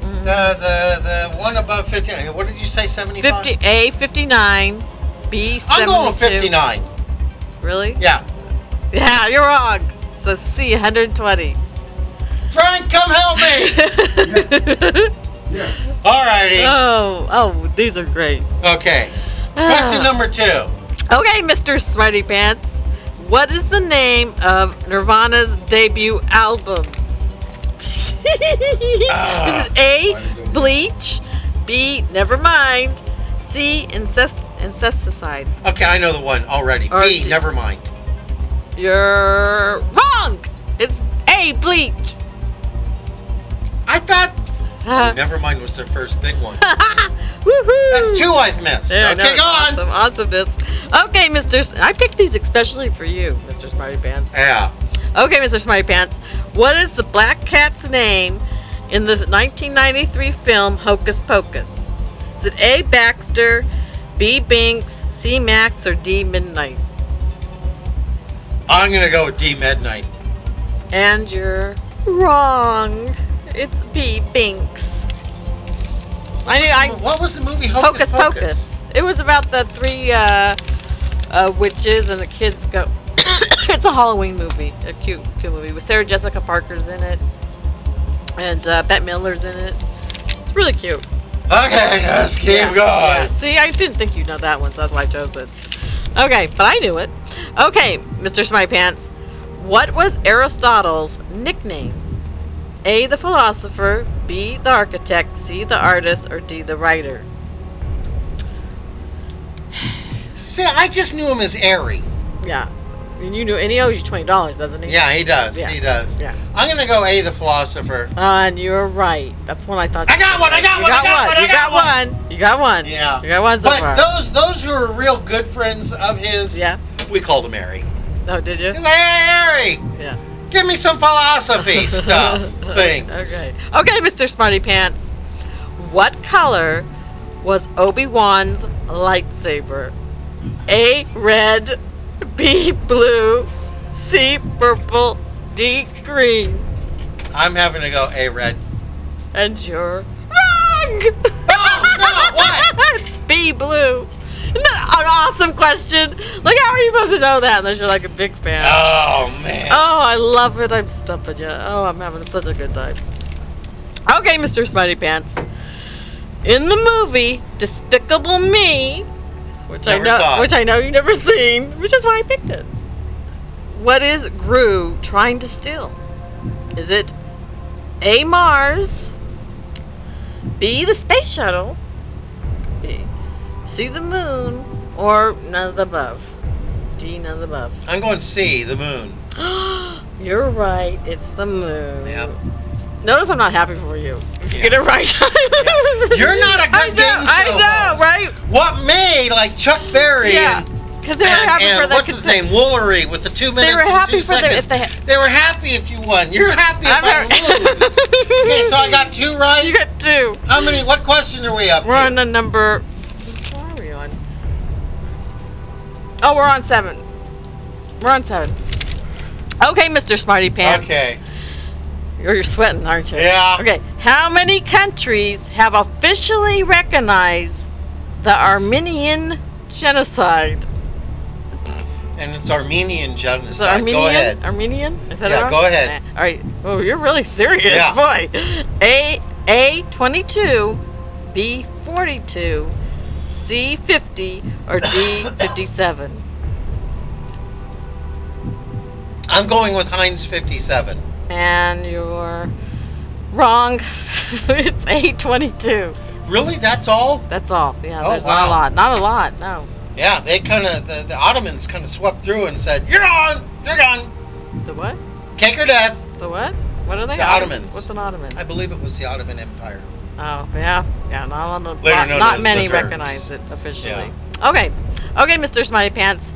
The the the one above 59. What did you say? 75. 50, A 59, B 72. I'm going 59. Really? Yeah. Yeah, you're wrong. So C 120. Frank, come help me. Alrighty. Oh, oh, these are great. Okay. Question ah. number two. Okay, Mr. Smarty Pants. What is the name of Nirvana's debut album? is it A. Ah. Bleach, B. Nevermind, C. Incest Incesticide? Okay, I know the one already. Or B. D- Never mind. You're wrong. It's A. Bleach. I thought. Uh. Never mind was their first big one. Woohoo! That's two I've missed. Yeah, okay, on. Awesome, awesomeness. Okay, Mr. S- I picked these especially for you, Mr. Smarty Pants. Yeah. Okay, Mr. Smarty Pants. What is the black cat's name in the 1993 film Hocus Pocus? Is it A. Baxter, B. Binks, C. Max, or D. Midnight? I'm gonna go with D. Midnight. And you're wrong. It's B. Binks. I knew. I, what was the movie Hocus Pocus? It was about the three uh, uh, witches and the kids go. it's a Halloween movie, a cute, cute movie with Sarah Jessica Parker's in it, and uh, Bette Midler's in it. It's really cute. Okay, let's keep Yeah, going. yeah. See, I didn't think you'd know that one, so that's why I chose it. Okay, but I knew it. Okay, Mr. Smarty Pants. What was Aristotle's nickname? A. The philosopher, B. The architect, C. The artist, or D. The writer? See, I just knew him as Airy. Yeah. And you knew, and he owes you twenty dollars, doesn't he? Yeah, he does. Yeah. He does. Yeah. I'm gonna go A, the philosopher. Uh, and you're right. That's what I thought. I got one, I got You one, I got got one. one, You got got one. You got one. Yeah. You got one so but far. those those who are real good friends of his, Yeah. we called him Airy. Oh, did you? He's like, hey, Airy, Yeah. give me some philosophy stuff, things. Okay. Okay, Mr. Smarty Pants. What color was Obi Wan's lightsaber? A red, B blue, C purple, D green. I'm having to go A red. And you're wrong. Oh, no, what? it's B blue. Isn't that an awesome question? Like, how are you supposed to know that unless you're like a big fan? Oh man. Oh, I love it. I'm stumping you. Oh, I'm having such a good time. Okay, Mr. Smarty Pants. In the movie Despicable Me, which Never I know, saw which I know you've never seen, which is why I picked it. What is Gru trying to steal? Is it A. Mars, B. The space shuttle, B. C. The moon, or none of the above? D. None of the above. I'm going C, the moon. You're right. It's the moon. Yep. Notice I'm not happy for you. If you get it right. You're not a good I know, game I know, host. right? What may like Chuck Berry Yeah. and Because they were and, happy and for the what's his name, Woolery, with the two minutes They were and happy two for the seconds. if they. They were happy if you won. You're happy if I'm I lose. okay, so I got two right. You got two. How many? What question are we up We're to? on the number. What are we on? Oh, we're on seven. We're on seven. Okay, Mr. Smarty Pants. Okay. You're, you're sweating, aren't you? Yeah. Okay. How many countries have officially recognized the Armenian genocide? And it's Armenian genocide. Armenian? Go ahead. Armenian? Is that Yeah, wrong? go ahead. All right. Oh, you're really serious, Yeah. boy. A A twenty two, B forty two, C fifty, or D fifty seven. I'm going with Heinz 57. And you're wrong. it's A twenty two. Really? That's all? That's all. Yeah, Oh, there's not a lot. Not a lot. No. Yeah, they kind of the, the Ottomans kind of swept through and said, "You're on, you're gone, The what? cake or death." The what? What are they? The Ottomans. What's an Ottoman? I believe it was the Ottoman Empire. Oh, yeah. Yeah, not, not, not many recognize it officially. Yeah. Okay. Okay, Mr. Smarty Pants.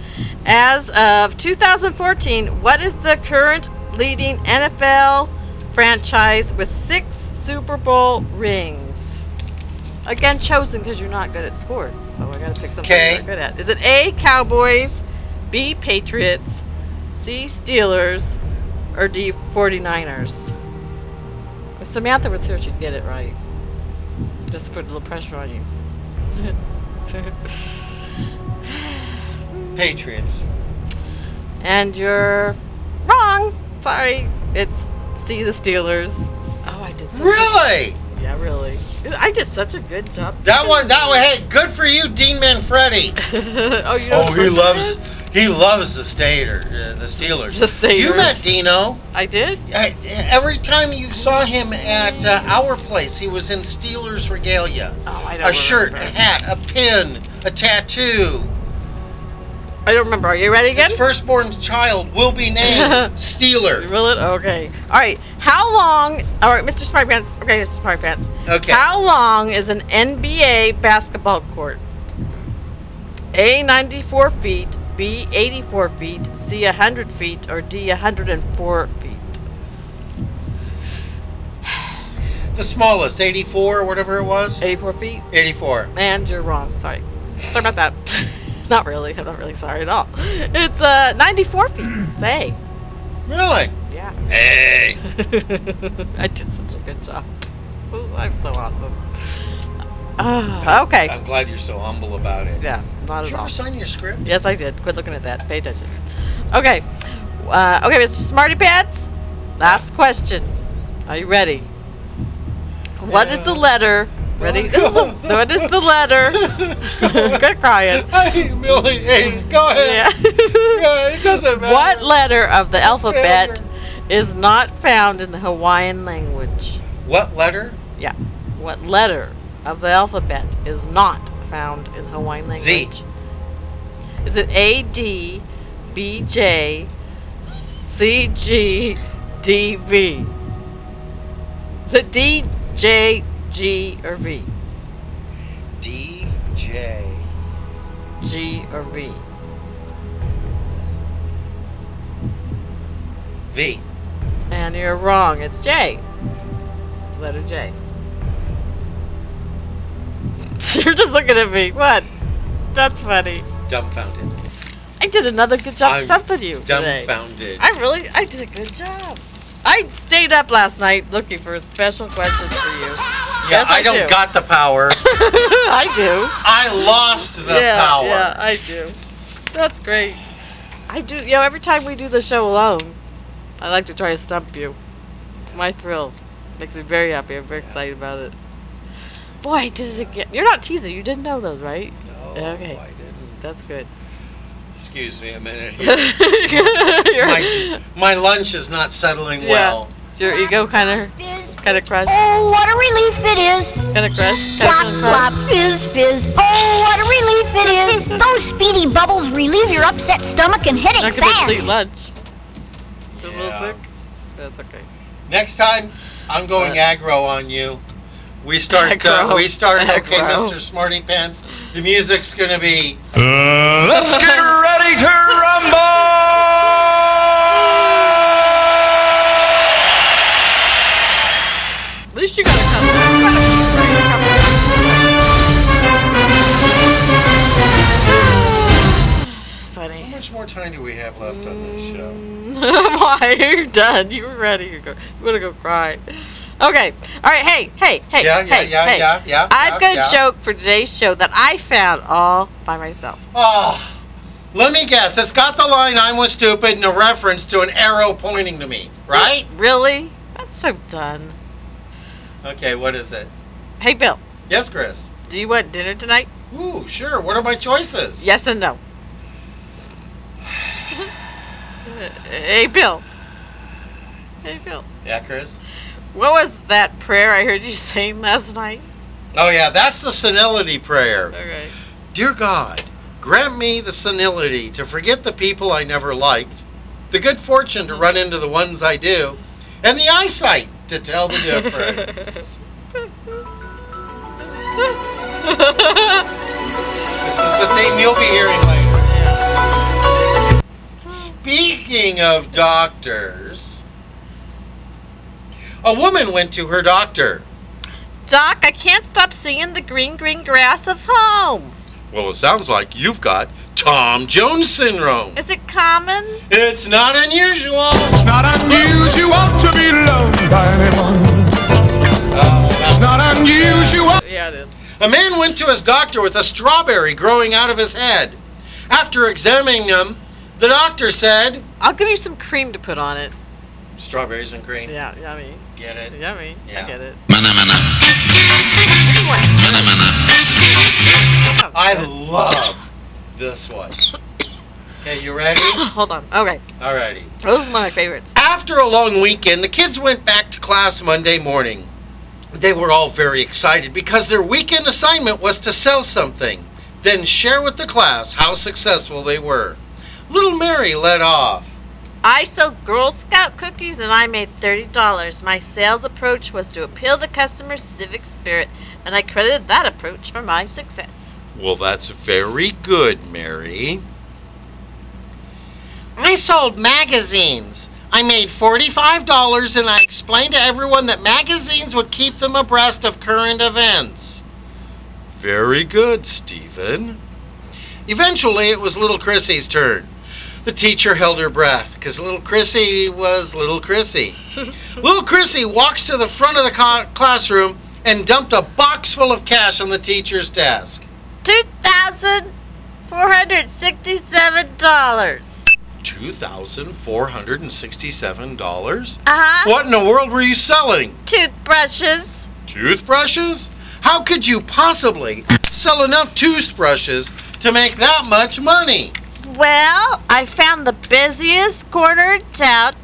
As of 2014, what is the current leading NFL franchise with six Super Bowl rings? Again, chosen because you're not good at sports, so I gotta pick something you're good at. Is it A, Cowboys, B, Patriots, C, Steelers, or D, 49ers? If Samantha was here, she'd get it right. Just to put a little pressure on you. Patriots. and you're wrong. Sorry. It's see the Steelers. Oh, I did such Really? A, yeah, really. I did such a good job. That one, that one. Hey, good for you, Dean Manfredi. oh, you know Oh, he loves, he loves the Stater, uh, the Steelers. The Staters. You met Dino. I did? I, every time you saw him at uh, our place, he was in Steelers regalia. Oh, I don't A shirt, a hat, a pin, a tattoo. I don't remember. Are you ready again? His firstborn child will be named Steeler. Will it? Okay. All right. How long? All right, Mr. Smart Pants. Okay, Mr. Smart Pants. Okay. How long is an NBA basketball court? A 94 feet, B 84 feet, C 100 feet, or D 104 feet? The smallest, 84 or whatever it was. 84 feet. 84. And you're wrong. Sorry. Sorry about that. not really. I'm not really sorry at all. It's uh 94 feet. It's A. Really? Yeah. Hey. I did such a good job. I'm so awesome. Ah, okay. I'm glad you're so humble about it. Yeah, not Did at all. Did you ever sign your script? Yes, I did. Quit looking at that. Pay attention. Okay. Uh, okay, Mr. Smarty Pants. Last question. Are you ready? What is the letter? Ready? This is the, what is the letter? Good crying. I humiliated. Go ahead. Yeah, it doesn't matter. What letter of the alphabet is not found in the Hawaiian language? What letter? Yeah. What letter of the alphabet is not found in the Hawaiian Z. language? Is it A D B J C G D V? Is it D J G or V? D J. G or V? V. And you're wrong. It's J. Letter J. You're just looking at me. What? That's funny. Dumbfounded. I did another good job I'm stumping you today. Dumbfounded. I really, I did a good job. I stayed up last night looking for special questions for you. Yeah, Yes, I, don't do. got the power. I do. I lost the yeah, power. Yeah, I do. That's great. I do. You know, every time we do the show alone, I like to try to stump you. It's my thrill. Makes me very happy. I'm very excited about it. Boy, I did it again. You're not teasing. You didn't know those, right? No, Okay. I didn't. That's good. Excuse me a minute here. my, my lunch is not settling well. Is your ego kind of, kind of crushed? Oh, what a relief it is. Kind of crushed? Kind Flop, of flop, crushed? fizz, fizz. Oh, what a relief it is. Those speedy bubbles relieve your upset stomach and Not headache gonna fast. eat lunch. A little sick. That's okay. Next time, I'm going aggro on you. We start. Uh, we start. Okay, Mr. Smarty Pants. The music's gonna be. let's get ready to rumble! More time do we have left on this show? Mm, why? You're done. You were ready. You go. You want to go cry? Okay. All right. Hey. Hey. Hey. Yeah, yeah, hey, yeah, hey. yeah, yeah, I've yeah, got yeah. a joke for today's show that I found all by myself. Oh, let me guess. It's got the line "I'm was stupid" and a reference to an arrow pointing to me, right? Really? That's so done. Okay, what is it? Hey, Bill. Yes, Chris. Do you want dinner tonight? Ooh, sure. What are my choices? Yes and no. Hey, Bill. Hey, Bill. Yeah, Chris. What was that prayer I heard you saying last night? Oh yeah, that's the senility prayer. Okay. Dear God, grant me the senility to forget the people I never liked, the good fortune to run into the ones I do, and the eyesight to tell the difference. this is the theme you'll be hearing later. Speaking of doctors, a woman went to her doctor. Doc, I can't stop seeing the green, green grass of home. Well, it sounds like you've got Tom Jones syndrome. Is it common? It's not unusual. It's not unusual to be loved by anyone. It's not unusual. Yeah, it is. A man went to his doctor with a strawberry growing out of his head. After examining him, the doctor said, I'll give you some cream to put on it. Strawberries and cream. Yeah, yummy. Get it? Yummy. Yeah. I get it. I love this one. Okay, you ready? Hold on. Okay. Alrighty. Those are one of my favorites. After a long weekend, the kids went back to class Monday morning. They were all very excited because their weekend assignment was to sell something, then share with the class how successful they were. Little Mary led off. I sold Girl Scout cookies and I made $30. My sales approach was to appeal the customer's civic spirit, and I credited that approach for my success. Well, that's very good, Mary. I sold magazines. I made $45 and I explained to everyone that magazines would keep them abreast of current events. Very good, Stephen. Eventually, it was little Chrissy's turn. The teacher held her breath because little Chrissy was little Chrissy. little Chrissy walks to the front of the ca- classroom and dumped a box full of cash on the teacher's desk. Two thousand four hundred sixty-seven dollars. $2,467? Uh-huh. What in the world were you selling? Toothbrushes. Toothbrushes? How could you possibly sell enough toothbrushes to make that much money? Well, I found the busiest corner in town.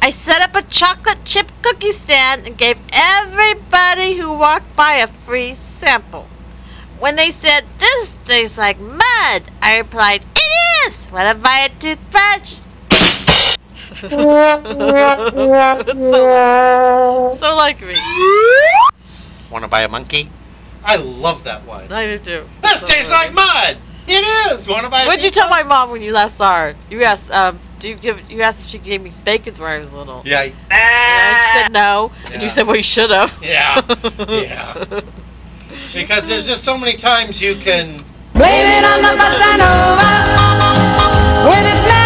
I set up a chocolate chip cookie stand and gave everybody who walked by a free sample. When they said, This tastes like mud, I replied, It is! Wanna buy a toothbrush? so, so like me. Want to buy a monkey? I love that one. I do too. This So tastes funny. like mud. It is. Want to buy? What'd you tell my mom when you last saw her? You asked, um, do you give? You asked if she gave me spankings when I was little. Yeah. And she said no, and you said, well, you should have. Yeah. yeah. Because there's just so many times you can. Blame it on the bossa nova with its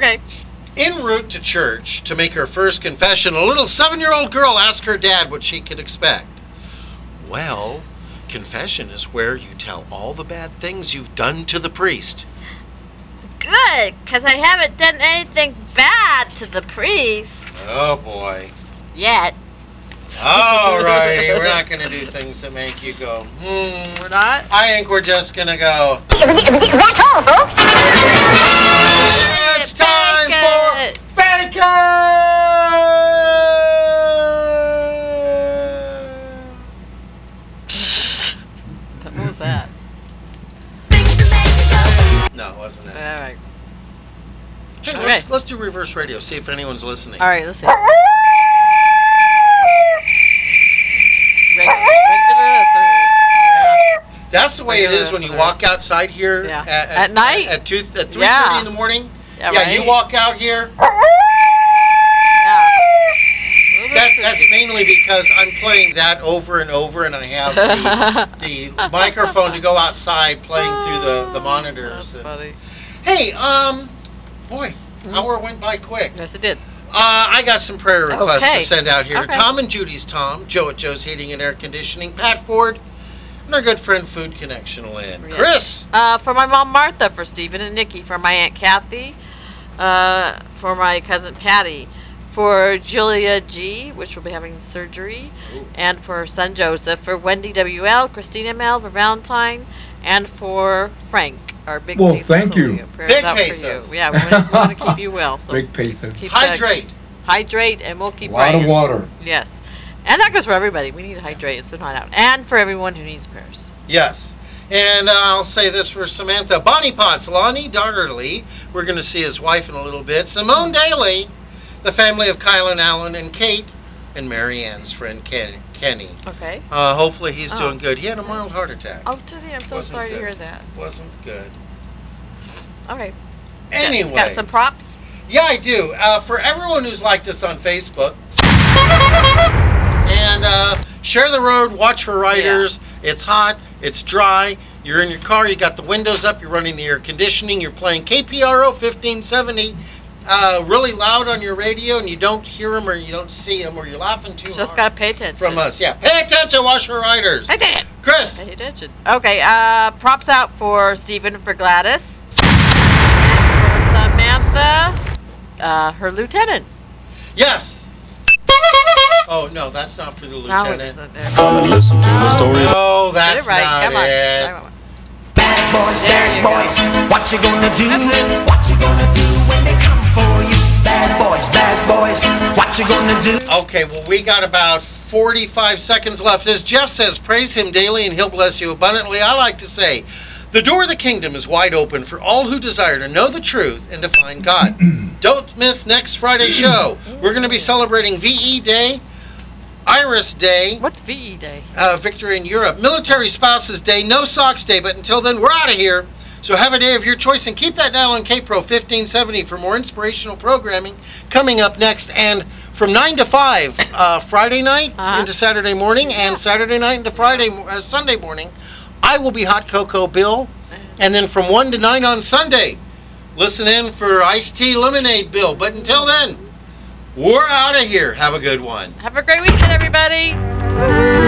Okay. En route to church to make her first confession, a little seven-year-old girl asked her dad what she could expect. Well, confession is where you tell all the bad things you've done to the priest. Good, because I haven't done anything bad to the priest Oh boy. yet. Alrighty, we're not gonna do things that make you go, hmm. We're not? I think we're just gonna go. That's all, folks. It's time for bacon! What was that? No, it wasn't it. All right. Hey, Okay. let's, let's do reverse radio, see if anyone's listening. All right, let's see. Regular listeners. That's the way it is when you walk outside here Yeah. at, At night? at two at three thirty Yeah. in the morning. Yeah, Yeah, you walk out here. Yeah. That, that's mainly because I'm playing that over and over, and I have the, the microphone to go outside playing through the, the monitors. and- Funny. Hey, um, boy, hour went by quick. Yes, it did. Uh, I got some prayer requests Okay. to send out here Okay. Tom and Judy's Tom, Joe at Joe's Heating and Air Conditioning, Pat Ford, and our good friend Food Connection Lynn. Yeah. Chris, Uh, for my mom Martha, for Stephen and Nikki, for my aunt Kathy, uh, for my cousin Patty, for Julia G, which will be having surgery, and for her son Joseph, for Wendy WL, Christina Mel, for Valentine, and for Frank, our big Well, thank you. Big out you. pesos. Yeah, we're gonna, keep you well. So Big peso. keep, uh, hydrate. hydrate, and we'll keep A lot praying. of water. Yes. And that goes for everybody. We need to hydrate. It's been hot out. And for everyone who needs prayers. Yes. And uh, I'll say this for Samantha. Bonnie Potts, Lonnie Darterly, we're going to see his wife in a little bit. Simone Daly, the family of Kylan Allen and Kate, and Mary Ann's friend Ken, Kenny. Okay. Uh, hopefully he's Oh. doing good. He had a mild heart attack. Oh, did he? I'm so Wasn't sorry to hear that. Wasn't good. Okay. Anyway. Got some props? Yeah, I do. Uh, for everyone who's liked us on Facebook, and uh, share the road, watch for riders. It's hot, it's dry. You're in your car, you got the windows up, you're running the air conditioning, you're playing KPRO 1570 uh, really loud on your radio, and you don't hear them or you don't see them or you're laughing too Just gotta pay attention. from us. Yeah, pay attention, watch for riders. Pay attention. Chris. Pay attention. Okay. Uh, props out for Stephen for Gladys. And for Samantha, uh, her lieutenant. Yes. Oh no, that's not for the No, it lieutenant. isn't there. No, that's Get it right. not Come on. it. Come on. Bad boys, bad boys, what you gonna do? What you gonna do when they come for you? Bad boys, bad boys, what you gonna do? Okay, well, we got about 45 seconds left. As Jeff says, praise him daily and he'll bless you abundantly. I like to say, the door of the kingdom is wide open for all who desire to know the truth and to find God. Don't miss next Friday's show. We're going to be celebrating VE Day, Iris Day. What's VE Day? Uh, Victory in Europe. Military Spouses Day, No Socks Day. But until then, we're out of here. So have a day of your choice and keep that dial on KPRO 1570 for more inspirational programming coming up next. And from 9 to 5, uh, Friday night into Saturday morning, and Saturday night into Friday, uh, Sunday morning, I will be Hot Cocoa Bill. And then from 1 to 9 on Sunday, listen in for Iced Tea Lemonade Bill. But until then, we're out of here. Have a good one. Have a great weekend, everybody.